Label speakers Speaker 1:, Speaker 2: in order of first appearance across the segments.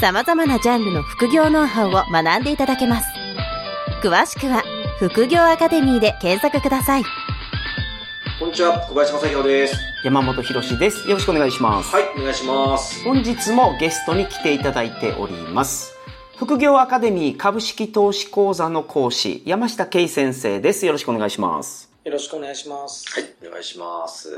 Speaker 1: 様々なジャンルの副業ノウハウを学んでいただけます。詳しくは副業アカデミーで検索ください。
Speaker 2: こんにちは、小林正宏です。
Speaker 3: 山本博史です。よろしくお願いします。
Speaker 2: はい、お願いします。
Speaker 3: 本日もゲストに来ていただいております。副業アカデミー株式投資講座の講師、山下圭先生です。よろしくお願いします。
Speaker 4: よろしくお願いします。
Speaker 2: はい、お願いします。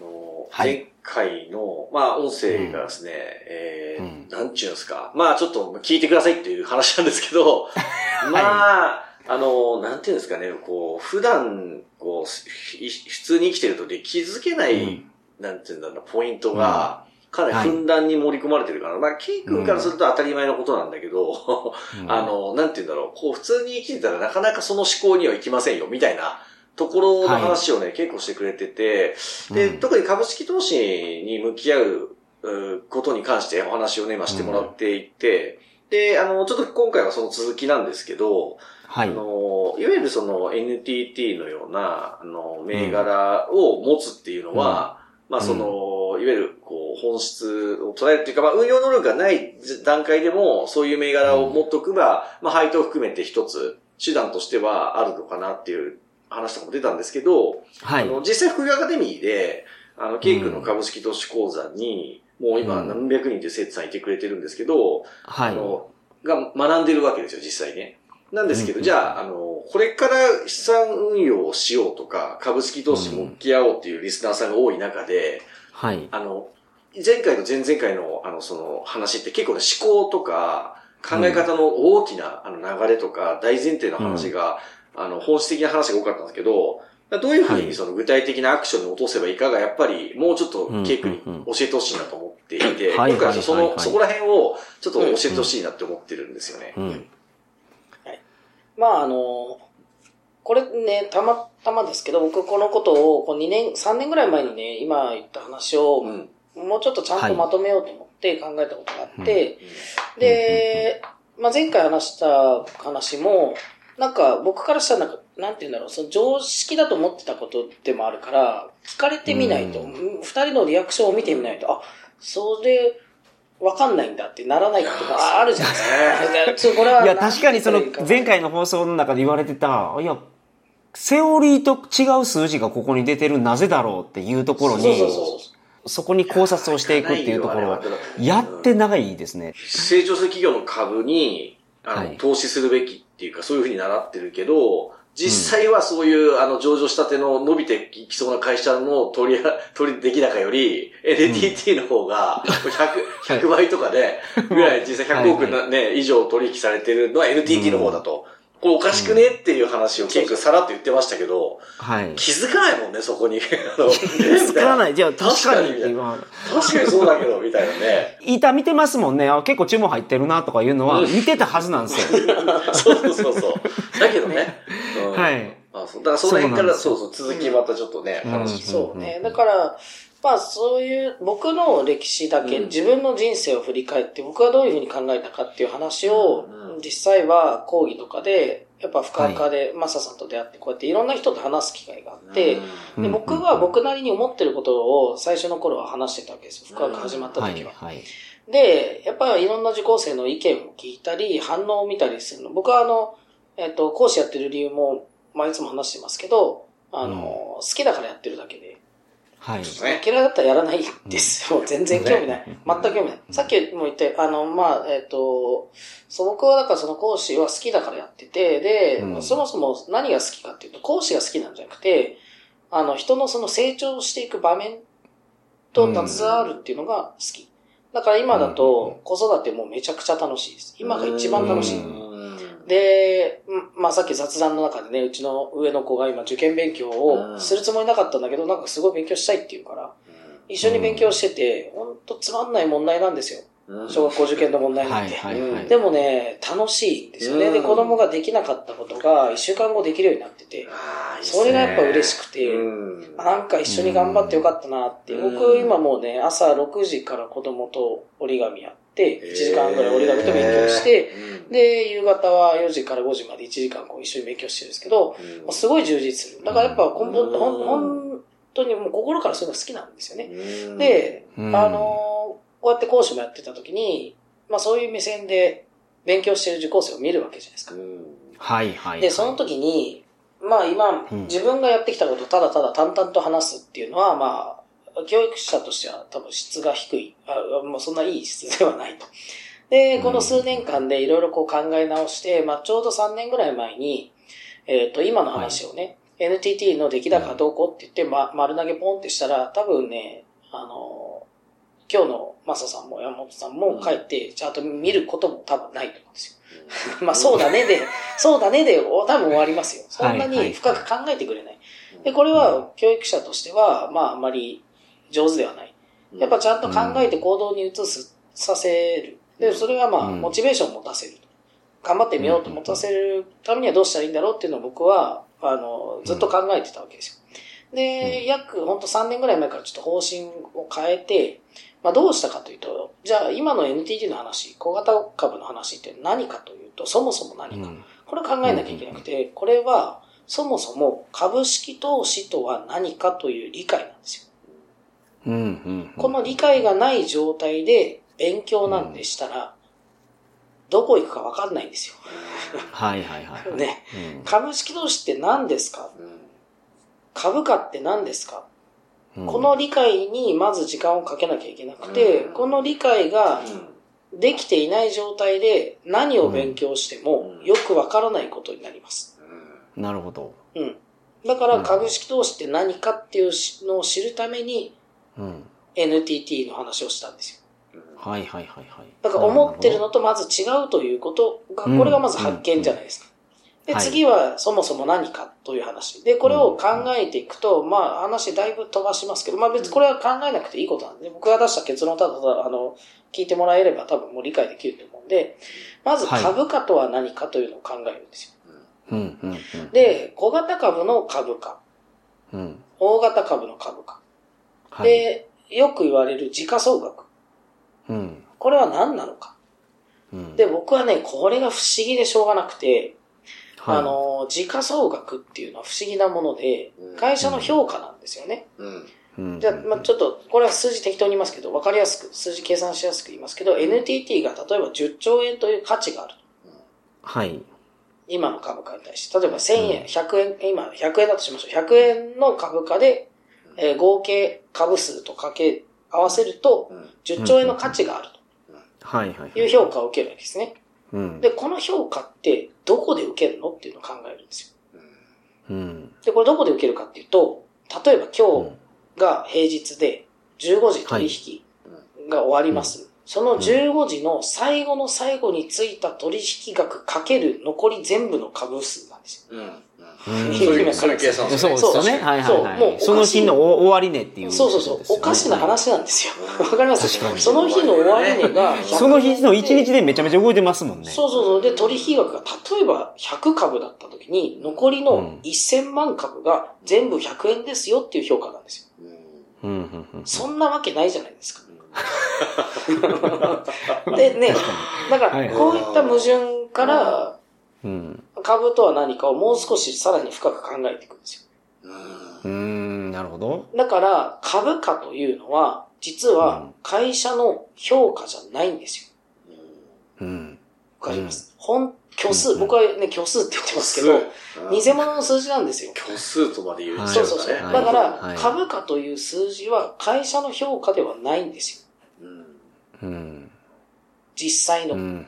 Speaker 2: あの
Speaker 3: はい。
Speaker 2: 前回の、まあ、音声がですね、えー
Speaker 3: うん。
Speaker 2: なんちゅうんですか。まあ、ちょっと聞いてくださいっていう話なんですけど、まあ、あの、なんていうんですかね、こう、普段、こう、ひ普通に生きてるとで気づけない、
Speaker 3: うん。
Speaker 2: なんていうんだろうな、ポイントが、かなりふんだんに盛り込まれてるかな。まあ、ケイ君からすると当たり前のことなんだけど、あの、なんて言うんだろう、こう、普通に生きてたらなかなかその思考にはいきませんよ、みたいなところの話をね、結構してくれてて、で、
Speaker 3: うん。
Speaker 2: 特に株式投資に向き合ううことに関してお話をね、今してもらっていて、で、あの、ちょっと今回はその続きなんですけど、
Speaker 3: はい。
Speaker 2: あの、いわゆるその NTT のような、あの、銘柄を持つっていうのは、まあその、いわゆるこう、本質を捉えるっていうか、まあ運用能力がない段階でも、そういう銘柄を持っとくば、まあ配当を含めて一つ、手段としてはあるのかなっていう話とかも出たんですけど、
Speaker 3: はい。
Speaker 2: あの、実際副業アカデミーで、あの、ケイ君の株式投資講座に、もう今
Speaker 3: うん
Speaker 2: 何百人って生徒さんいてくれてるんですけど、
Speaker 3: はい。
Speaker 2: あの、が学んでるわけですよ、実際ね。なんですけど、
Speaker 3: うん
Speaker 2: じゃあ、あの、これから資産運用をしようとか、株式投資に向き合おうっていうリスナーさんが多い中で、
Speaker 3: はい。
Speaker 2: あの、前回と前々回の、あの、その話って結構ね、思考とか、考え方の大きな、あの、流れとか、大前提の話が、あの、本質的な話が多かったんですけど、どういうふう
Speaker 3: はい。
Speaker 2: にその具体的なアクションに落とせばいいかが、やっぱりもうちょっと
Speaker 3: うん
Speaker 2: ケイ君に教えてほしいなと思っていて、
Speaker 3: はい
Speaker 2: 今回はその、
Speaker 3: はい。はいはい
Speaker 2: そこら辺をちょっと教えてほしいなって思ってるんですよね。
Speaker 3: うん。
Speaker 4: まああの、これね、たまたまですけど、僕このことをこう2年、3年ぐらい前にね、今言った話を、
Speaker 2: うん。
Speaker 4: もうちょっとちゃんとまとめようと思って考えたことがあって、
Speaker 3: はい
Speaker 4: で、まあ前回話した話も、なんか僕からしたらなんか、なんて言うんだろう、その常識だと思ってたことでもあるから、聞かれてみないと、
Speaker 3: う
Speaker 4: 二人のリアクションを見てみないと、あ、それ、わかんないんだってならないっていうか、あるじゃないですか。い
Speaker 3: や、確かにその前回の放送の中で言われてた、いや、セオリーと違う数字がここに出てるなぜだろうっていうところに、
Speaker 4: そうそうそうそ
Speaker 3: こに考察をしていくっていうところをやってないですね。
Speaker 2: 成長する企業の株に、あの、
Speaker 3: はい。
Speaker 2: 投資するべきっていうか、そういうふうに習ってるけど、実際はそういう、あの、上場したての伸びていきそうな会社の取り、取り出来高より、NTT の方が、100、100倍とかで、ぐらい実際100億な、ね、以上取引されてるのは NTT の方だと。これおかしくね？っていう話を結構さらっと言ってましたけど、
Speaker 3: はい。
Speaker 2: 気づかないもんね、そこに。あの
Speaker 3: 作らない。じゃあ確かに
Speaker 2: 確かにそうだけど、みたいなね。
Speaker 3: 板見てますもんね。あ結構注文入ってるなとかいうのは見てたはずなんですよ。
Speaker 2: そうそうそうそう。だけどね。うん
Speaker 3: はい。
Speaker 2: あそうだからその辺から、
Speaker 3: そ
Speaker 2: そううそう、続きまたちょっとね、
Speaker 3: うん
Speaker 2: 話して。
Speaker 4: そうね。だから、まあそういう僕の歴史だけ、
Speaker 2: うん
Speaker 4: 自分の人生を振り返って僕はどういうふうに考えたかっていう話を、
Speaker 2: うん
Speaker 4: 実際は講義とかで、やっぱ深々でマサさんと出会ってこうやっていろんな人と話す機会があって、
Speaker 3: うん
Speaker 4: で僕は僕なりに思ってることを最初の頃は話してたわけですよ。深く始まった
Speaker 3: はい。
Speaker 4: 時は。
Speaker 3: はい。
Speaker 4: で、やっぱりいろんな受講生の意見を聞いたり、反応を見たりするの。僕はあの、えっ、と、講師やってる理由も、まあいつも話してますけど、あの、好きだからやってるだけで、
Speaker 3: はい。
Speaker 2: ね
Speaker 4: 嫌いだったらやらないですよ。全然興味ない。全く興味ない。さっきも言って、あの、まあ、えっ、と、そう、僕はだからその講師は好きだからやってて、で、
Speaker 3: うん
Speaker 4: そもそも何が好きかっていうと、講師が好きなんじゃなくて、あの、人のその成長していく場面と携わるっていうのが好き。だから今だと子育てもめちゃくちゃ楽しいです。今が一番楽しい。
Speaker 3: うん
Speaker 4: で、うんまあさっき雑談の中でね、うちの上の子が今受験勉強をするつもりなかったんだけど、なんかすごい勉強したいって言うから、一緒に勉強してて、ほんとつまんない問題なんですよ。
Speaker 2: うん
Speaker 4: 小学校受験の問題なんて。
Speaker 3: はいはいはい。
Speaker 4: でもね、楽しいんですよね。で、
Speaker 2: うん
Speaker 4: 子供ができなかったことが一週間後できるようになってて、それがやっぱ嬉しくて、
Speaker 2: うん
Speaker 4: なんか一緒に頑張ってよかったなって。
Speaker 2: うん
Speaker 4: 僕今もうね、朝6時から子供と折り紙やって、1時間ぐらい折り紙と勉強して、
Speaker 2: うん
Speaker 4: で、夕方は4時から5時まで1時間こう一緒に勉強してるんですけど、
Speaker 2: うん
Speaker 4: まあすごい充実する。だからやっぱ根本、本当にもう心からそういうの好きなんですよね。
Speaker 2: うん
Speaker 4: で、
Speaker 3: うん
Speaker 4: あのーこうやって講師もやってた時に、まあそういう目線で勉強してる受講生を見るわけじゃないですか
Speaker 2: う。ん
Speaker 3: はいはい。
Speaker 4: で、その時に、まあ今、
Speaker 3: うん
Speaker 4: 自分がやってきたことをただただ淡々と話すっていうのは、まあ、教育者としては多分質が低い。あもうそんないい質ではないと。で、この数年間でいろいろこう考え直して、まあちょうど3年ぐらい前に、えっ、と、今の話をね、NTT の出来高どうこうって言って、ま、丸投げポンってしたら、多分ね、あの、今日のマサさんも山本さんも帰って、ちゃんと見ることも多分ないと思うんですよ。まあそうだねで、そうだねで、お多分終わりますよ。そんなに深く考えてくれない。で、これは教育者としては、まああんまり上手ではない。やっぱちゃんと考えて行動に移す、させる。で、それがまあ、
Speaker 3: うん
Speaker 4: モチベーションを持たせる。頑張ってみようと持たせるためにはどうしたらいいんだろうっていうのを僕は、あの、ずっと考えてたわけですよ。で、約ほんと3年ぐらい前からちょっと方針を変えて、まあどうしたかというと、じゃあ今の NTT の話、小型株の話って何かというと、そもそも何か。
Speaker 3: うん
Speaker 4: これを考えなきゃいけなくて、これはそもそも株式投資とは何かという理解なんですよ。
Speaker 3: うんうん。
Speaker 4: この理解がない状態で勉強なんでしたら、どこ行くかわかんないんですよ。
Speaker 3: はいはいはい。
Speaker 4: ね。
Speaker 3: うん
Speaker 4: 株式投資って何ですか？株価って何ですか、
Speaker 3: うん
Speaker 4: この理解にまず時間をかけなきゃいけなくて、この理解ができていない状態で何を勉強しても
Speaker 2: うん
Speaker 4: よくわからないことになります。
Speaker 3: なるほど。
Speaker 4: うん。だから株式投資って何かっていうのを知るために
Speaker 3: うん。
Speaker 4: NTT の話をしたんですよ。
Speaker 3: はいはいはいはい。
Speaker 4: だから思ってるのとまず違うということが、
Speaker 3: うん
Speaker 4: これがまず発見じゃないですか。で、
Speaker 3: はい
Speaker 4: 次はそもそも何かという話。で、これを考えていくと、まあ話だいぶ飛ばしますけど、まあ別にこれは考えなくていいことなんで、僕が出した結論をただただ、あの、聞いてもらえれば多分もう理解できると思うんで、まず株価とは何かというのを考えるんですよ。で、小型株の株価、
Speaker 3: うん。
Speaker 4: 大型株の株価。
Speaker 3: はい。
Speaker 4: で、よく言われる時価総額。
Speaker 3: うん。
Speaker 4: これは何なのか。
Speaker 3: うん。
Speaker 4: で、僕はね、これが不思議でしょうがなくて、
Speaker 3: はい
Speaker 4: あ、の、時価総額っていうのは不思議なもので
Speaker 2: うん、
Speaker 4: 会社の評価なんですよね。
Speaker 3: うん
Speaker 4: じゃあ、まあ、ちょっと、これは数字適当に言いますけど、わかりやすく、数字計算しやすく言いますけど、NTT が例えば10兆円という価値がある。
Speaker 3: はい。
Speaker 4: 今の株価に対して。例えば1000円、100円、今100円だとしましょう。100円の株価で、えー合計株数とかけ、合わせると、10兆円の価値がある
Speaker 3: はいはい。
Speaker 4: という評価を受けるわけですね。
Speaker 3: うん。
Speaker 4: で、この評価ってどこで受けるのっていうのを考えるんですよ。
Speaker 3: うん。
Speaker 4: で、これどこで受けるかっていうと、例えば今日が平日で15時取引が終わります。その15時の最後の最後についた取引額かける残り全部の株数なんですよ。
Speaker 3: うん
Speaker 2: そういう、そういう計算
Speaker 3: そうですよね。はいはい
Speaker 4: そうもう
Speaker 3: はい。その日のお終わり値っていう。
Speaker 4: そうそうそう。おかしな。話なんですよ。わかります？
Speaker 3: 確かに
Speaker 4: その日の終値が100
Speaker 3: その日の一日でめちゃめちゃ動いてますもんね。
Speaker 4: そうそうそう。で、取引額が例えば100株だった時に、残りの
Speaker 3: うん
Speaker 4: 1000万株が全部100円ですよっていう評価なんですよ。
Speaker 3: うんうんうん。
Speaker 4: そんなわけないじゃないですか。でね、だか
Speaker 3: はい
Speaker 4: らこういった矛盾から
Speaker 3: うん。
Speaker 4: 株とは何かをもう少しさらに深く考えていくんですよ。
Speaker 3: うーん、なるほど。
Speaker 4: だから株価というのは実は会社の評価じゃないんですよ。
Speaker 3: うん。
Speaker 4: わかります？本、虚数、
Speaker 3: うん
Speaker 4: 僕はね、虚数って言ってますけど、偽物の数字なんですよ。
Speaker 2: 虚数とまで言っち
Speaker 4: そうそうそう。
Speaker 2: だ
Speaker 4: から、
Speaker 3: はい
Speaker 4: 株価という数字は会社の評価ではないんですよ。実際の。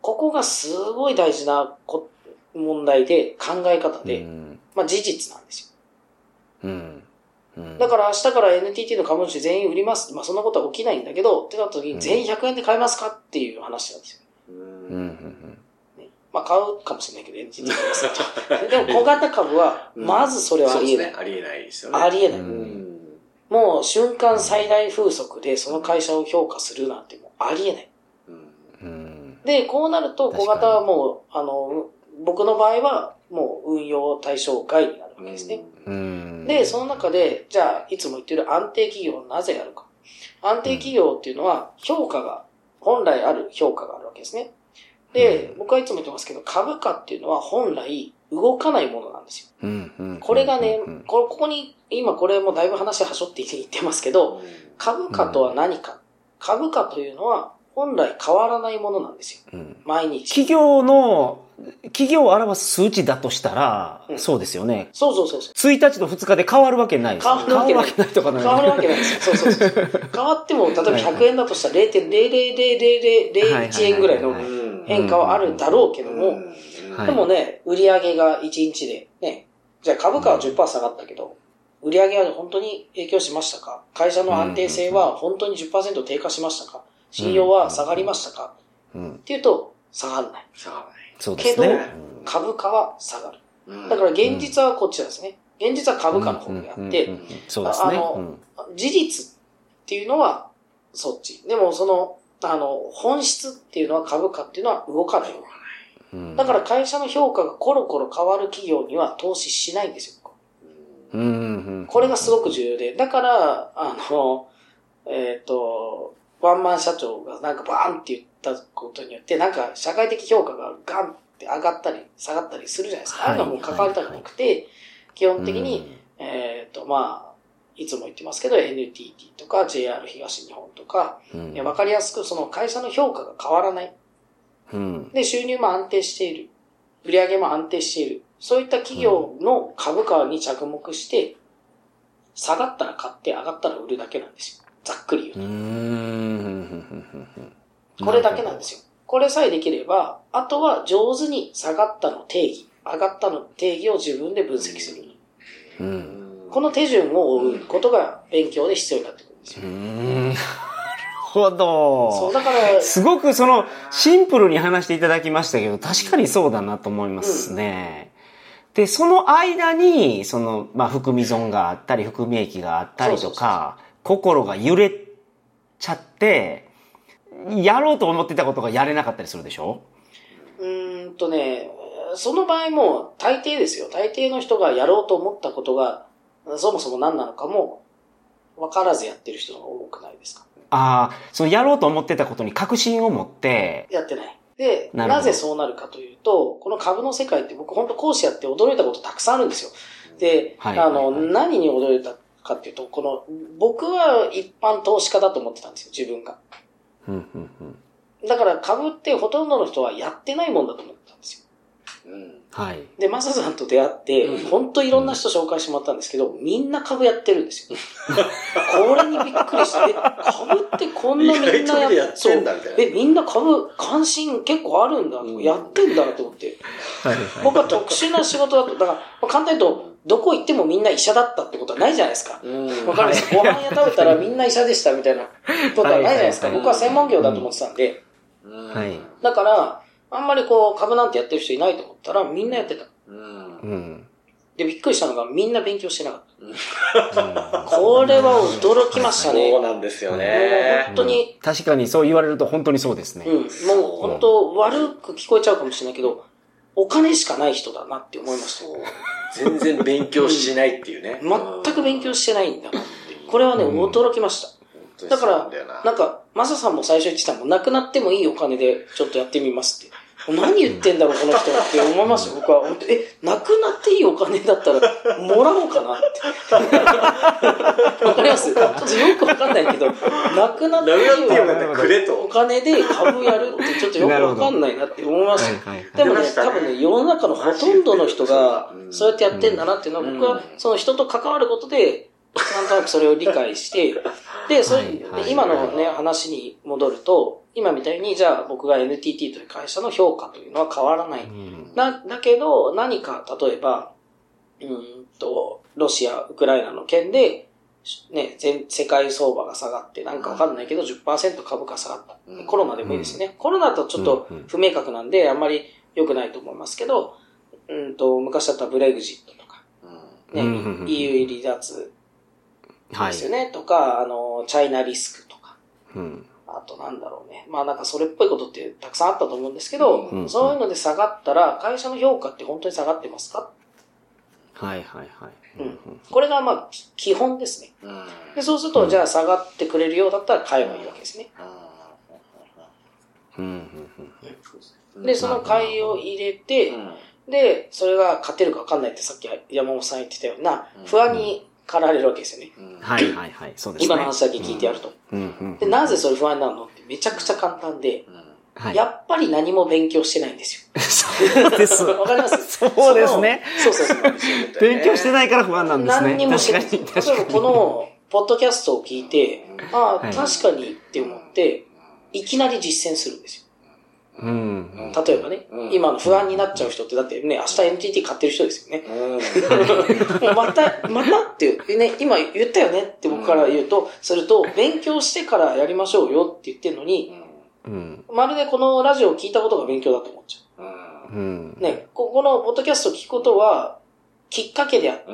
Speaker 4: ここがすごい大事なこ問題で、考え方で、
Speaker 3: うん。
Speaker 4: まあ事実なんですよ。だから明日から NTT の株主全員売ります。まあそんなことは起きないんだけど、ってなった時に全員100円で買えますかっていう話なんですよ。まあ買うかもしれないけど、NTT の株主でも小型株は、まずそれはありえない。
Speaker 2: ありえないですよね。
Speaker 4: ありえない。もう瞬間最大風速でその会社を評価するなんてもうありえない。で、こうなると小型はもう、あの、僕の場合はもう運用対象外になるわけですね。
Speaker 3: うん。
Speaker 4: で、その中で、じゃあ、いつも言ってる安定企業をなぜやるか。安定企業っていうのは、評価が、本来ある評価があるわけですね。で、僕はいつも言ってますけど、株価っていうのは本来動かないものなんですよ。これがねここに、今これもだいぶ話はしょって言ってますけど、株価とは何か。株価というのは、本来変わらないものなんですよ。
Speaker 3: うん
Speaker 4: 毎日。
Speaker 3: 企業の、企業を表す数値だとしたら、
Speaker 4: うん
Speaker 3: そうですよね。
Speaker 4: そうそうそうそう。
Speaker 3: 1日と2日で変わるわけないですよ
Speaker 4: 変わるわけない
Speaker 3: 変わるわけないとか
Speaker 4: 変わるわけないですよ。そうそうそう。変わっても、例えば100円だとしたら0.0000001円ぐらいの変化はあるだろうけども、
Speaker 3: はい
Speaker 4: でもね、売り上げが1日で、ね、じゃあ株価は10%下がったけど、売り上げは本当に影響しましたか？会社の安定性は本当に10%低下しましたか？信用は下がりましたか？
Speaker 3: うん
Speaker 4: っていうと、下がらない。
Speaker 2: 下がらない。
Speaker 3: そうですね。
Speaker 4: けど株価は下がる。だから現実はこっちなんですね。現実は株価の方であって。あの事実っていうのはそっち。でもその、あの、本質っていうのは株価っていうのは動かない。
Speaker 3: うん
Speaker 4: だから会社の評価がコロコロ変わる企業には投資しないんですよ。これがすごく重要で、だから、あの、えっ、と、ワンマン社長がなんかバーンって言ったことによって、なんか社会的評価がガンって上がったり下がったりするじゃないですか。ああいうのはもう関わりたくなくて、基本的に、えっ、と、まあ、いつも言ってますけど、NTT とか JR 東日本とか、
Speaker 3: うん
Speaker 4: わかりやすくその会社の評価が変わらない。
Speaker 3: うん
Speaker 4: で、収入も安定している。売上も安定している。そういった企業の株価に着目して、下がったら買って上がったら売るだけなんですよ。ざっくり言うと。これだけなんですよ。これさえできれば、あとは上手に下がったの定義、上がったの定義を自分で分析する。
Speaker 3: うん
Speaker 4: この手順を追うことが勉強で必要になってくるんですよ。
Speaker 3: ほ
Speaker 4: そう、
Speaker 3: ど。
Speaker 4: だから、
Speaker 3: すごくその、シンプルに話していただきましたけど、確かにそうだなと思いますね。で、その間に、その、まあ、含み損があったり、含み益があったりとか、心が揺れちゃって、やろうと思ってたことがやれなかったりするでしょ？
Speaker 4: うーんとね、その場合も大抵ですよ。大抵の人がやろうと思ったことが、そもそも何なのかも、分からずやってる人が多くないですか？
Speaker 3: ああ、そのやろうと思ってたことに確信を持って、
Speaker 4: やってない。で、
Speaker 3: な
Speaker 4: ぜそうなるかというと、この株の世界って僕本当講師やって驚いたことたくさんあるんですよ。で、
Speaker 3: はい
Speaker 4: あの、何に驚いたかっていうと、この、僕は一般投資家だと思ってたんですよ、自分が。だから株ってほとんどの人はやってないもんだと思って。
Speaker 2: うん。
Speaker 3: はい。
Speaker 4: で、マサさんと出会って
Speaker 2: うん、
Speaker 4: 本当いろんな人紹介してもらったんですけど、みんな株やってるんですよ。これにびっくりして、え株ってこんなみんな
Speaker 2: やってんだみたいな
Speaker 4: え、みんな株関心結構あるんだやってんだなと思って。僕は特殊な仕事だと、だから、まあ簡単に言うと、どこ行ってもみんな医者だったってことはないじゃないですか。
Speaker 2: うん
Speaker 4: わかる？んですご飯屋食べたらみんな医者でしたみたいなことはないじゃないですか。僕は専門業だと思ってたんで。
Speaker 2: うん
Speaker 3: はい
Speaker 4: だから、あんまりこう、株なんてやってる人いないと思ったら、みんなやってた。
Speaker 2: うん
Speaker 3: うん。
Speaker 4: で、びっくりしたのが、みんな勉強してなかっ
Speaker 3: うん
Speaker 4: た。これは驚きましたね。
Speaker 2: そう
Speaker 4: もう
Speaker 2: なんですよ
Speaker 4: 本
Speaker 2: ね。
Speaker 4: 当に、
Speaker 3: 確かにそう言われると本当にそうですね。
Speaker 4: うん、もう本当悪く聞こえちゃうかもしれないけど、お金しかない人だなって思いましたよ。
Speaker 2: 全然勉強しないっていうね。
Speaker 4: 全く勉強してないんだなって。これはね、
Speaker 3: うん
Speaker 4: 驚きました。
Speaker 2: 当に
Speaker 4: だから
Speaker 2: なん
Speaker 4: か、マサさんも最初言ってたもん、なくなってもいいお金でちょっとやってみますって。何言ってんだろう、この人って思いますよ、僕は。本当え、なくなっていいお金だったら、もらおうかなって。わかります？ちょっとよくわかんないけど、なくなっていいお
Speaker 2: と。
Speaker 4: 金で株やるってちょっとよくわかんないなって思いました。
Speaker 3: はいはい
Speaker 4: でも
Speaker 2: ね、
Speaker 4: 多分ね、世の中のほとんどの人が
Speaker 2: う、ん
Speaker 4: そうやってやってんだなっていうのは、僕は
Speaker 2: うん、
Speaker 4: その人と関わることで、なんとなくそれを理解して、で、それ
Speaker 3: はいはい。
Speaker 4: で今のね、話に戻ると、今みたいに、じゃあ僕が NTT という会社の評価というのは変わらない。
Speaker 3: うん。
Speaker 4: な、だけど、何か、例えば、うーんと、ロシア、ウクライナの件で、ね、全、世界相場が下がって、なんかわかんないけど、10%株価下がった。
Speaker 2: うん。
Speaker 4: コロナでもいいですね。コロナとちょっと
Speaker 3: うんうん。
Speaker 4: 不明確なんで、あんまり良くないと思いますけど、うんと、昔だったらブレグジットとか、ね、
Speaker 3: うんうんうん。
Speaker 4: EU 離脱ですよね。とか、あの、チャイナリスクとか。
Speaker 3: うん。
Speaker 4: あとなんだろうね。まあなんかそれっぽいことってたくさんあったと思うんですけど、
Speaker 3: うん
Speaker 4: そういうので下がったら、会社の評価って本当に下がってますか
Speaker 3: はいはいはい。
Speaker 4: うん。これがまあ、き基本ですね。
Speaker 2: うん。
Speaker 4: で、そうすると、じゃあ下がってくれるようだったら買えばいいわけですね。
Speaker 3: うんうんうん
Speaker 4: で、その買いを入れて、で、それが勝てるか分かんないってさっき山本さん言ってたような、不安に駆られるわけですよね。
Speaker 3: はいはいはい。そうですね。
Speaker 4: 今の話だけ聞いてやると。で、なぜそれ不安になるのってめちゃくちゃ簡単で、
Speaker 3: はい。
Speaker 4: やっぱり何も勉強してないんです
Speaker 3: そうです。
Speaker 4: よ。わかります？
Speaker 3: そうですね。
Speaker 4: そうそうそう。
Speaker 3: 勉強してないから不安なんですね。
Speaker 4: 何にもしてない。例えば
Speaker 3: か
Speaker 4: この、ポッドキャストを聞いて、ああ、
Speaker 3: はい
Speaker 4: 確かにって思って、いきなり実践するんですよ。
Speaker 3: に。うん。
Speaker 4: 例えばね、
Speaker 2: うん
Speaker 4: 今の不安になっちゃう人って、だってね、明日 NTT 買ってる人ですよね。
Speaker 2: うん。
Speaker 4: もうまた、またって、ね、今言ったよねって僕から言うと、すると、勉強してからやりましょうよって言ってるのに、
Speaker 3: うん。
Speaker 4: まるでこのラジオを聞いたことが勉強だと思っちゃ
Speaker 3: う。
Speaker 4: ね、ここのポッドキャストを聞くことは、きっかけであって、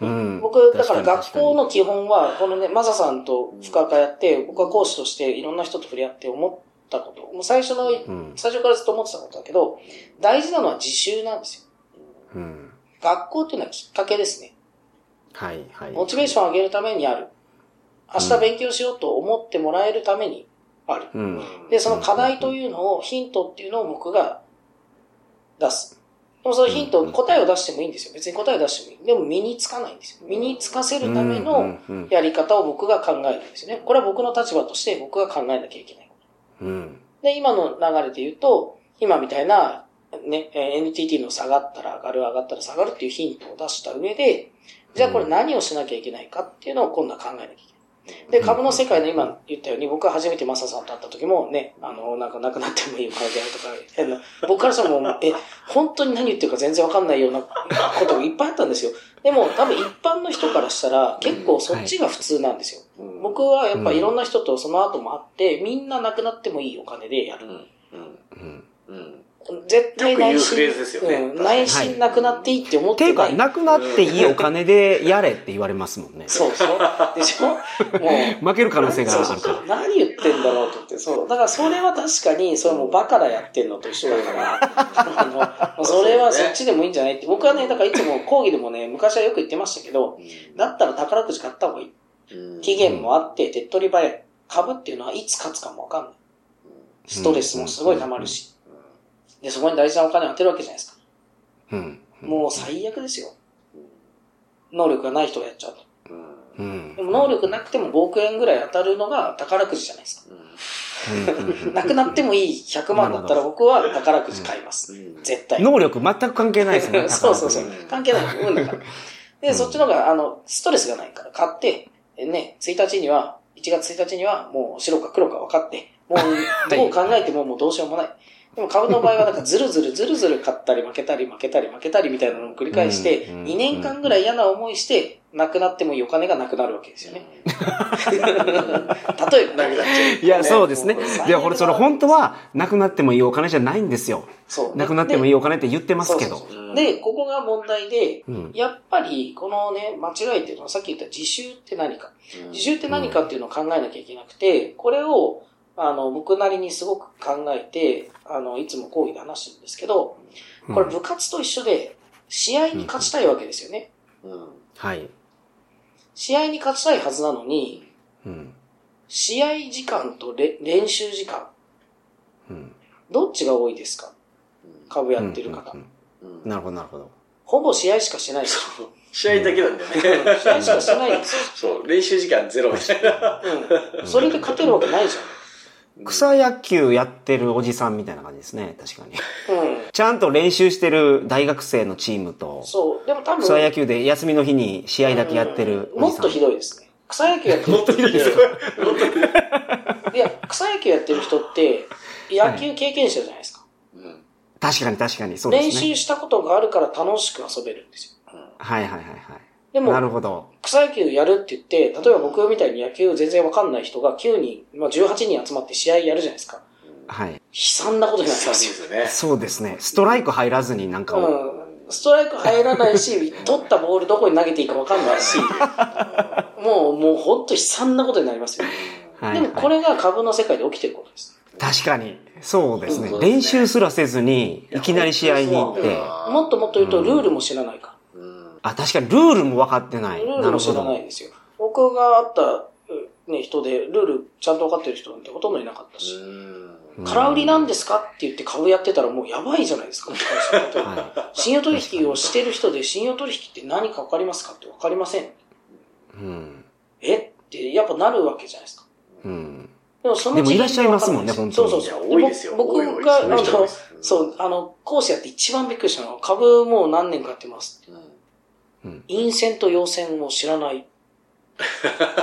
Speaker 3: うん。
Speaker 4: 僕、だから
Speaker 3: 確
Speaker 4: 学校の基本は、このね、マサさんと深川やって、僕は講師としていろんな人と触れ合って思ったこと、もう最初の、
Speaker 3: うん。
Speaker 4: 最初からずっと思ってたことだけど、大事なのは自習なんですよ。
Speaker 3: うん。
Speaker 4: 学校っていうのはきっかけですね。
Speaker 3: はいはい。
Speaker 4: モチベーションを上げるためにある。明日勉強しようと思ってもらえるためにある。
Speaker 3: うん。
Speaker 4: で、その課題というのを、ヒントっていうのを僕が出す。でもそのヒント、答えを出してもいいんですよ。別に答えを出してもいい。でも身につかないんですよ。身につかせるため
Speaker 3: う
Speaker 4: のやり方を僕が考えるんですよね。これは僕の立場として僕が考えなきゃいけない。
Speaker 3: うん。
Speaker 4: で、今の流れで言うと、今みたいな、ね、えー NTT の下がったら上がる、上がったら下がるっていうヒントを出した上で、じゃあこれ何をしなきゃいけないかっていうのを今度は考えなきゃいけない。で、株の世界の今言ったように、僕は初めてマサさんと会った時もね、あの、なんかなくなってもいいお金であるとか、変な、僕からしたらもう、え、本当に何言ってるか全然わかんないようなことがいっぱいあったんですよ。でも多分一般の人からしたら結構そっちが普通なんですよ。僕はやっぱいろんな人とその後も会って、みんななくなってもいいお金でやる。
Speaker 3: うん。
Speaker 2: うん。
Speaker 4: 絶対内
Speaker 2: よく言うフレーズ
Speaker 4: 心、
Speaker 2: ですよね
Speaker 4: うん、内心なくなっていいって思っ
Speaker 3: っていうか、
Speaker 4: てない。
Speaker 3: なくなっていいお金でやれって言われますもんね。
Speaker 4: そうでしょでしょ？もう、
Speaker 3: 負ける可能性がある
Speaker 4: そうそう
Speaker 3: から。
Speaker 4: 何言ってんだろうと思って。そう。だからそれは確かに、それもバカらやってんのと一緒だから、あの、それはそっちでもいいんじゃないって。僕はね、だからいつも講義でもね、昔はよく言ってましたけど、だったら宝くじ買った方がいい。期限もあって、手っ取り早い。株っていうのはいつ勝つかもわかんない。ストレスもすごい溜まるし。で、そこに大事なお金を当てるわけじゃないですか。
Speaker 3: うん。
Speaker 4: もう最悪ですよ。能力がない人がやっちゃうと。
Speaker 3: うん
Speaker 4: で。も能力なくても5億円ぐらい当たるのが宝くじじゃないですか。なくなってもいい100万だったら僕は宝くじ買います。絶対。
Speaker 3: 能力全く関係ないですね。
Speaker 4: そうそうそう。関係ない。運だから。で、そっちの方が、あの、ストレスがないから買って、えね、1日には、1月1日にはもう白か黒か分かって、もう、どう考えてももうどうしようもない。でも株の場合はなんかずるずるずるずる買ったり負けたり負けたり負けたりみたいなのを繰り返して、
Speaker 3: うん
Speaker 4: 2年間ぐらい嫌な思いして、なくなってもいいお金がなくなるわけですよね。例えばね。
Speaker 2: なくなっちゃ
Speaker 3: いや、そうですね
Speaker 4: もう最。悪
Speaker 3: いや、これ、それ本当は、なくなってもいいお金じゃないんですよ。
Speaker 4: そう。
Speaker 3: なくなってもいい
Speaker 4: い
Speaker 3: お金って言ってますけど
Speaker 4: で、ここが問題で、
Speaker 3: うん
Speaker 4: やっぱり、このね、間違いっていうのは、さっき言った自習って何か。自習って何かっていうのを考えなきゃいけなくて、これを、あの、僕なりにすごく考えて、あの、いつも講義で話してるんですけど、これ部活と一緒で、試合に勝ちたいわけですよね。
Speaker 3: はい。
Speaker 4: 試合に勝ちたいはずなのに、
Speaker 3: うん。
Speaker 4: 試合時間とれ練習時間、
Speaker 3: うん。
Speaker 4: どっちが多いですか？株やってる方。
Speaker 3: うんなるほど、なるほど。
Speaker 4: ほぼ試合しかしてないですよ。
Speaker 2: 試合だけなんだよね。
Speaker 4: 試合しかしてないんですよ。
Speaker 2: そう、練習時間ゼロみたいな。
Speaker 4: うん。それで勝てるわけないじ
Speaker 3: 草野球やってるおじさんみたいな感じですね、確かに。
Speaker 4: うん。
Speaker 3: ちゃんと練習してる大学生のチームと、
Speaker 4: そう。でも多分、
Speaker 3: 草野球で休みの日に試合だけやってるおじさん。
Speaker 4: もっとひどいですね。草野球やってる
Speaker 2: もっとひどいですよ。
Speaker 4: いや、草野球やってる人って、野球経験者じゃないですか。
Speaker 3: 確かに確かに、そうですね。
Speaker 4: 練習したことがあるから楽しく遊べるんですよ。
Speaker 3: はいはいはいはい。
Speaker 4: でも
Speaker 3: なるほど。
Speaker 4: 草野球やるって言って、例えば僕みたいに野球全然わかんない人が9人、まあ、18人集まって試合やるじゃないですか。
Speaker 3: はい。
Speaker 4: 悲惨なことになって
Speaker 2: そう
Speaker 4: ますよ。
Speaker 2: ですよね。
Speaker 3: そうですね。ストライク入らずになんかを、
Speaker 4: うん。ストライク入らないし、取ったボールどこに投げていいか分かんないし、もう、もう本当悲惨なことになりますよ。
Speaker 3: はい
Speaker 4: でもこれが株の世界で起きてることです。
Speaker 3: 確かに。そうですね
Speaker 2: すね
Speaker 3: 練習すらせずに、いきなり試合に行って。
Speaker 4: もっともっと言うと、ルールも知らないか
Speaker 2: うん
Speaker 3: あ、確かにルールも分かってな
Speaker 4: ら。
Speaker 3: い。
Speaker 4: ルールも知らないんですよ。僕が会った、うね、人で、ルールちゃんと分かってる人なんてほとんどいなかったし。
Speaker 2: うん
Speaker 4: 空売りなんですかって言って株やってたらもうやばいじゃないですか。
Speaker 3: は
Speaker 4: 信用 取引をしてる人で信用取引って何か分かりますかって分かりません。
Speaker 3: い。うん。
Speaker 4: え？ってやっぱなるわけじゃないですか。
Speaker 3: うん。
Speaker 4: でもその
Speaker 3: でもいらっしゃいますもんね
Speaker 4: 次元が分かんない
Speaker 3: 本
Speaker 2: 当にいや多いですよ
Speaker 4: 僕が、あの
Speaker 2: そう
Speaker 4: あの、講師やって一番びっくりしたのは、株もう何年かやってますって。陰線と陽線を知らない。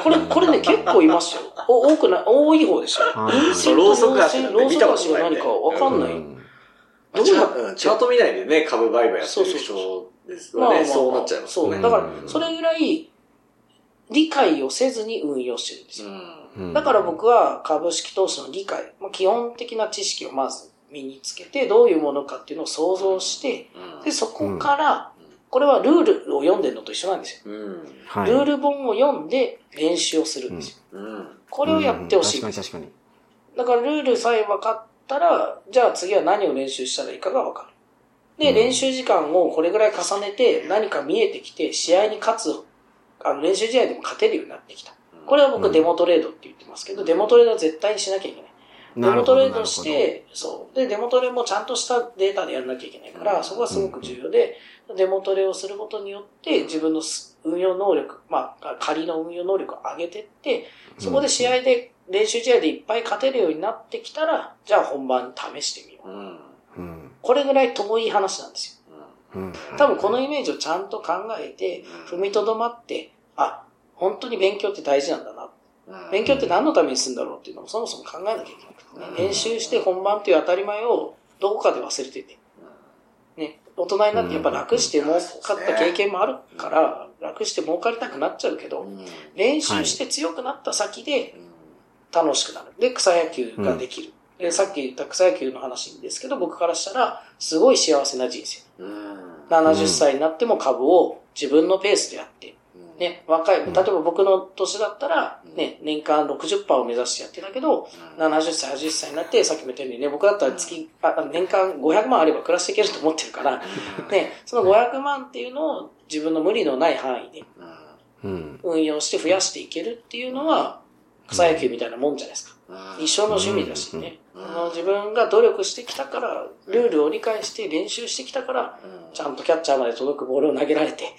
Speaker 4: これ、これね、結構いますよ。お多くない、多い方でしょ。
Speaker 3: はい
Speaker 4: 陰線と陽線、ローソク足が何かわかんない。
Speaker 3: うん
Speaker 4: どうやって？
Speaker 2: うんチャート見ないでね、株売買やって
Speaker 4: そうそう
Speaker 2: る人ですよね。そうなっちゃいます
Speaker 4: そう。
Speaker 2: よね。
Speaker 4: だから、それぐらい、理解をせずに運用してるんですよ。
Speaker 3: うん
Speaker 4: だから僕は株式投資の理解、まあ、基本的な知識をまず身につけて、どういうものかっていうのを想像して、
Speaker 2: うん
Speaker 4: で、そこから、これはルールを読んでるのと一緒なんですよ。
Speaker 2: うん。
Speaker 3: はい
Speaker 4: ルール本を読んで練習をするんですよ。
Speaker 2: うん。
Speaker 4: これをやってほしい。
Speaker 3: 確かに確かに。
Speaker 4: だからルールさえ分かったら、じゃあ次は何を練習したらいいかが分かる。で、
Speaker 3: うん
Speaker 4: 練習時間をこれぐらい重ねて何か見えてきて、試合に勝つ、あの練習試合でも勝てるようになってきた。これは僕
Speaker 3: うん
Speaker 4: デモトレードって言ってますけど、デモトレードは絶対にしなきゃいけない。デモトレードして、そう。で、デモトレもちゃんとしたデータでやらなきゃいけないから、そこはすごく重要で、デモトレをすることによって、自分のす運用能力、まあ、仮の運用能力を上げてって、そこで試合で、練習試合でいっぱい勝てるようになってきたら、じゃあ本番試してみよう。これぐらい遠い話なんですよ。
Speaker 3: うん。
Speaker 4: 多分このイメージをちゃんと考えて、踏みとどまって、あ、本当に勉強って大事なんだな。勉強って何のためにするんだろうっていうのもそもそも考えなきゃいけなくてね。練習して本番っていう当たり前をどこかで忘れてて。ね、大人になってやっぱ楽して儲かった経験もあるから、楽して儲かりたくなっちゃうけど、練習して強くなった先で楽しくなる。で、草野球ができる。でさっき言った草野球の話ですけど、僕からしたら、すごい幸せな人生。70歳になっても株を自分のペースでやって、ね、若い、例えば僕の年だったら、ね、年間60%を目指してやってたけど、70歳、80歳になって、さっきも言ったようにね、僕だったら月、あ年間500万あれば暮らしていけると思ってるから、ね、その500万っていうのを自分の無理のない範囲で
Speaker 3: うん。
Speaker 4: 運用して増やしていけるっていうのは、草野球みたいなもんじゃないですか。一生の趣味だしね。あの自分が努力してきたから、ルールを理解して練習してきたから、ちゃんとキャッチャーまで届くボールを投げられて、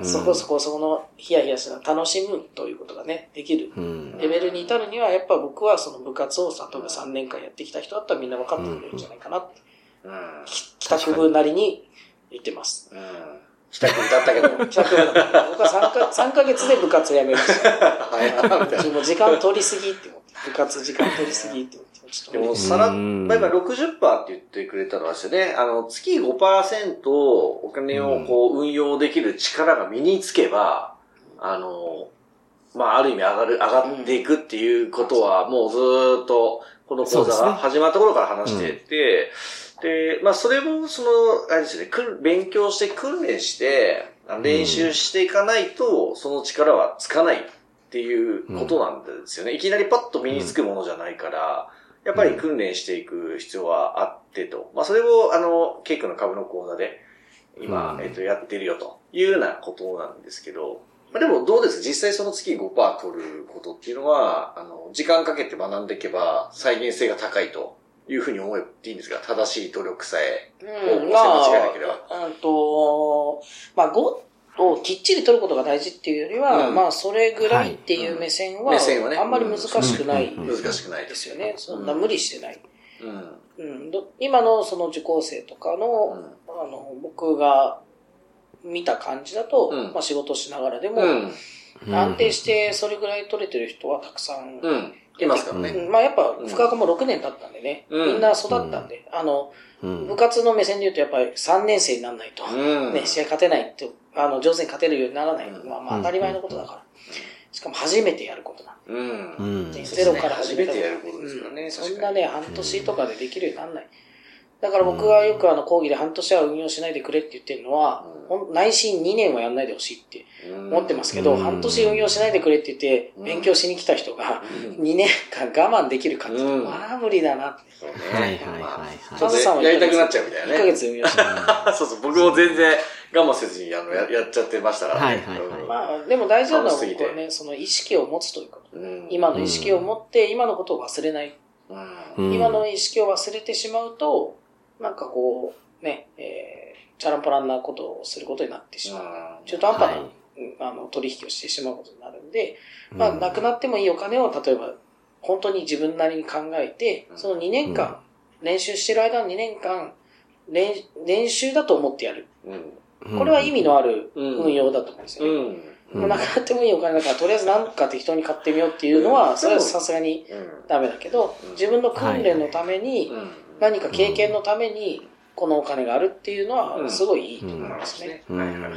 Speaker 3: うん
Speaker 4: そこそこそこのヒヤヒヤしながら楽しむということがね、できる
Speaker 3: うん。
Speaker 4: レベルに至るには、やっぱ僕はその部活を例えば3年間やってきた人だったらみんな分かってくれるんじゃないかなって、き帰宅部なりに言ってます。
Speaker 2: 北区だったけど。
Speaker 4: 帰宅部だった僕は3か ,3 ヶ月で部活を辞めました。
Speaker 2: はい。
Speaker 4: 時間取りすぎって思って、部活時間取りすぎって思って、ちょっと
Speaker 2: でも、さら、
Speaker 3: うん
Speaker 2: まあ今60%って言ってくれたのはですよね、あの、月5%お金をこう運用できる力が身につけば、あの、まあある意味上がる、上がっていくっていうことは、もうずーっと、この講座が始まった頃から話してて、で、まあそれもその、あれですよね、勉強して訓練して、練習していかないと、その力はつかないっていうことなんですよね。いきなりパッと身につくものじゃないから、やっぱり訓練していく必要はあってと。まあ、それを、あの、ケイ君の株の講座で、今、
Speaker 3: うん
Speaker 2: えっと、やってるよというようなことなんですけど、まあ、でもどうです？実際その月5%取ることっていうのは、あの、時間かけて学んでいけば再現性が高いというふうに思っていいんですが、正しい努力さえ。
Speaker 4: うん、
Speaker 2: 方
Speaker 4: ま
Speaker 2: 向性間違えなければ
Speaker 4: あ、うんと、まあ、5をきっちり取ることが大事っていうよりは、
Speaker 2: うん。
Speaker 4: まあ、それぐらいっていう目線は、
Speaker 2: 目線はね。
Speaker 4: あんまり難しくない
Speaker 3: うん。
Speaker 2: 難しくない
Speaker 4: で
Speaker 2: です
Speaker 4: よね。そんな無理してない。
Speaker 2: うん。
Speaker 4: 今のその受講生とかの、
Speaker 2: うん。
Speaker 4: あの、僕が見た感じだと、
Speaker 2: うん。
Speaker 4: まあ、仕事しながらでも、
Speaker 2: うん。
Speaker 4: 安定してそれぐらい取れてる人はたくさん
Speaker 2: うん。いますからね。
Speaker 4: うん。まあやっぱ、深川も6年経ったんでね、
Speaker 2: うん。
Speaker 4: みんな育ったんで、あの、
Speaker 3: うん。
Speaker 4: 部活の目線で言うとやっぱり3年生にならないと、
Speaker 2: うん。
Speaker 4: ね、試合勝てないって、あの、上手に勝てるようにならない。
Speaker 2: うん。
Speaker 4: まあまあ当たり前のことだから。しかも初めてやることなん。
Speaker 2: うん。
Speaker 4: ゼロから始めた
Speaker 2: 初めてやることですからね
Speaker 4: そんなね、半年とかでできるようにならない。だから僕がよくあの講義で半年は運用しないでくれって言ってるのは、内心2年はやんないでほしいって思ってますけど、
Speaker 3: うん。
Speaker 4: 半年運用しないでくれって言って、勉強しに来た人が2年間我慢できるかっていうと、
Speaker 2: うん。
Speaker 4: まあ無理だなって。
Speaker 2: そうね。
Speaker 3: はいはいはいはい。
Speaker 2: ちょっとやりたくなっちゃうみたい
Speaker 4: 1
Speaker 2: なね。
Speaker 4: ヶ月運用しない。
Speaker 2: そうそう、僕も全然我慢せずにあのややっちゃってましたからね。
Speaker 3: はいはいはい。
Speaker 2: うん。
Speaker 4: まあ、でも大事なのはね、その意識を持つというか、
Speaker 2: うん。
Speaker 4: 今の意識を持って、今のことを忘れない。
Speaker 2: うん。
Speaker 3: うん
Speaker 4: 今の意識を忘れてしまうと、なんかこう、ね、えー、チャランポランなことをすることになってしまう。中途半端な、
Speaker 3: はい。
Speaker 4: うんあの取引をしてしまうことになるんで、まあ、なくなってもいいお金を、例えば、本当に自分なりに考えて、その2年間、練習してる間の2年間、練練習だと思ってやる。
Speaker 2: うん
Speaker 3: うん
Speaker 4: これは意味のある
Speaker 2: うん。
Speaker 4: 運用だと思うんですよね。
Speaker 2: うん。
Speaker 3: うん。
Speaker 4: もうなくなってもいいお金だから、とりあえず何か適当に買ってみようっていうの
Speaker 2: うん。
Speaker 4: は、それはさすがに
Speaker 2: うん。
Speaker 4: ダメだけど
Speaker 2: うん、
Speaker 4: 自分の訓練のために、
Speaker 2: うん。
Speaker 4: 何か経験のために、このお金があるっていうのは、
Speaker 2: うん。
Speaker 4: すごいいいと思いますね。
Speaker 2: はいはいはい。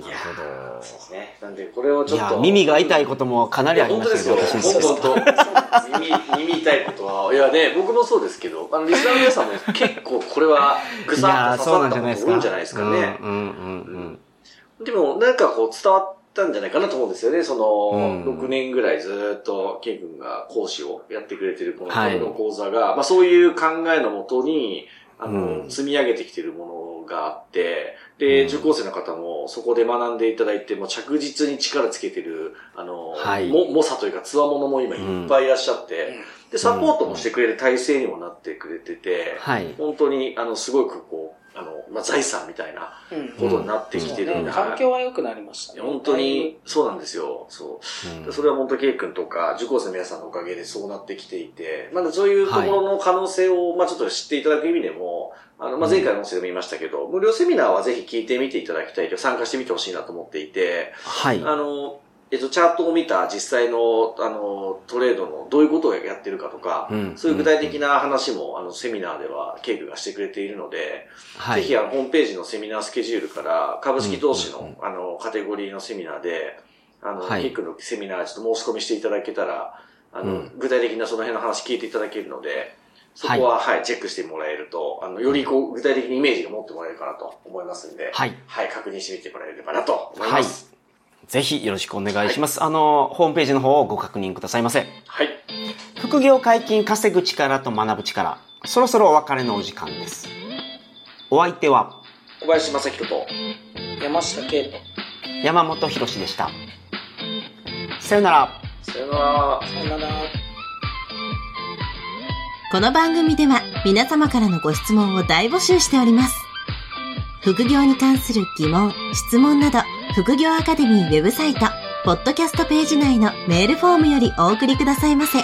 Speaker 3: なるほ
Speaker 2: そうですね。なんで、これをちょっと。
Speaker 3: や、耳が痛いこともかなりありました
Speaker 2: ですよ。
Speaker 3: けど、私も
Speaker 2: 本当本当。耳、耳痛いことは、いやね、僕もそうですけど、あの、リスナーの皆さんも結構これは、ぐ
Speaker 3: い
Speaker 2: さっと刺さったこと多い
Speaker 3: なんじゃないですか。
Speaker 2: ね。
Speaker 3: うんうんうん
Speaker 2: でも、なんかこう伝わったんじゃないかなと思うんですよね。その、
Speaker 3: うん
Speaker 2: 6年ぐらいずっと、ケイ君が講師をやってくれてるこの
Speaker 3: はい
Speaker 2: この講座が、まあそういう考えのもとに、あの、
Speaker 3: うん
Speaker 2: 積み上げてきてるものがあって、で、
Speaker 3: うん。
Speaker 2: 受講生の方もそこで学んでいただいて、もう着実に力つけてる、あの、
Speaker 3: はい。
Speaker 2: も、猛者というか、つわものも今いっぱいいらっしゃって、で、サポートもしてくれる体制にもなってくれてて、
Speaker 3: はい。
Speaker 2: 本当に、あの、すごくこう、まあ、財産みたいな
Speaker 4: うん。
Speaker 2: ことになってきてるんで、
Speaker 4: ね環境は良くなりましたね。
Speaker 2: 本当に、そうなんですよ。そう。
Speaker 3: うん
Speaker 2: それは本当、ケイ君とか、受講生の皆さんのおかげでそうなってきていて、まだそういうところの可能性を、まあちょっと知っていただく意味でも、あの、まあ前回の音声でも言いましたけど、無料セミナーはぜひ聞いてみていただきたいと、参加してみてほしいなと思っていて、
Speaker 3: はい。
Speaker 2: あの、えっと、チャートを見た実際の、あの、トレードのどういうことをやってるかとか、
Speaker 3: うん
Speaker 2: そういう具体的な話も、あの、セミナーでは、ケイ君がしてくれているので、
Speaker 3: はい。
Speaker 2: ぜひあのホームページのセミナースケジュールから株式投資の、あのカテゴリーのセミナーで、あの、
Speaker 3: はい
Speaker 2: キックのセミナーちょっと申し込みしていただけたら、あの、
Speaker 3: うん
Speaker 2: 具体的なその辺の話聞いていただけるので、そこは、はい、チェックしてもらえると、あの、よりこう、具体的にイメージが持ってもらえるかなと思いますんで、
Speaker 3: はい。
Speaker 2: はい、確認してみてもらえればなと思い
Speaker 3: はい
Speaker 2: ます。。
Speaker 3: ぜひよろしくお願いします。あの、ホームページの方をご確認くださいませ。
Speaker 2: はい。
Speaker 3: 副業解禁稼ぐ力と学ぶ力。そろそろお別れのお時間です。お相手は？
Speaker 2: 小林正宏と、
Speaker 4: 山下圭と。
Speaker 3: 山本博史でした。さよなら。
Speaker 2: さよなら。
Speaker 4: さよなら。
Speaker 1: この番組では皆様からのご質問を大募集しております。副業に関する疑問、質問など、副業アカデミーウェブサイト、ポッドキャストページ内のメールフォームよりお送りくださいませ。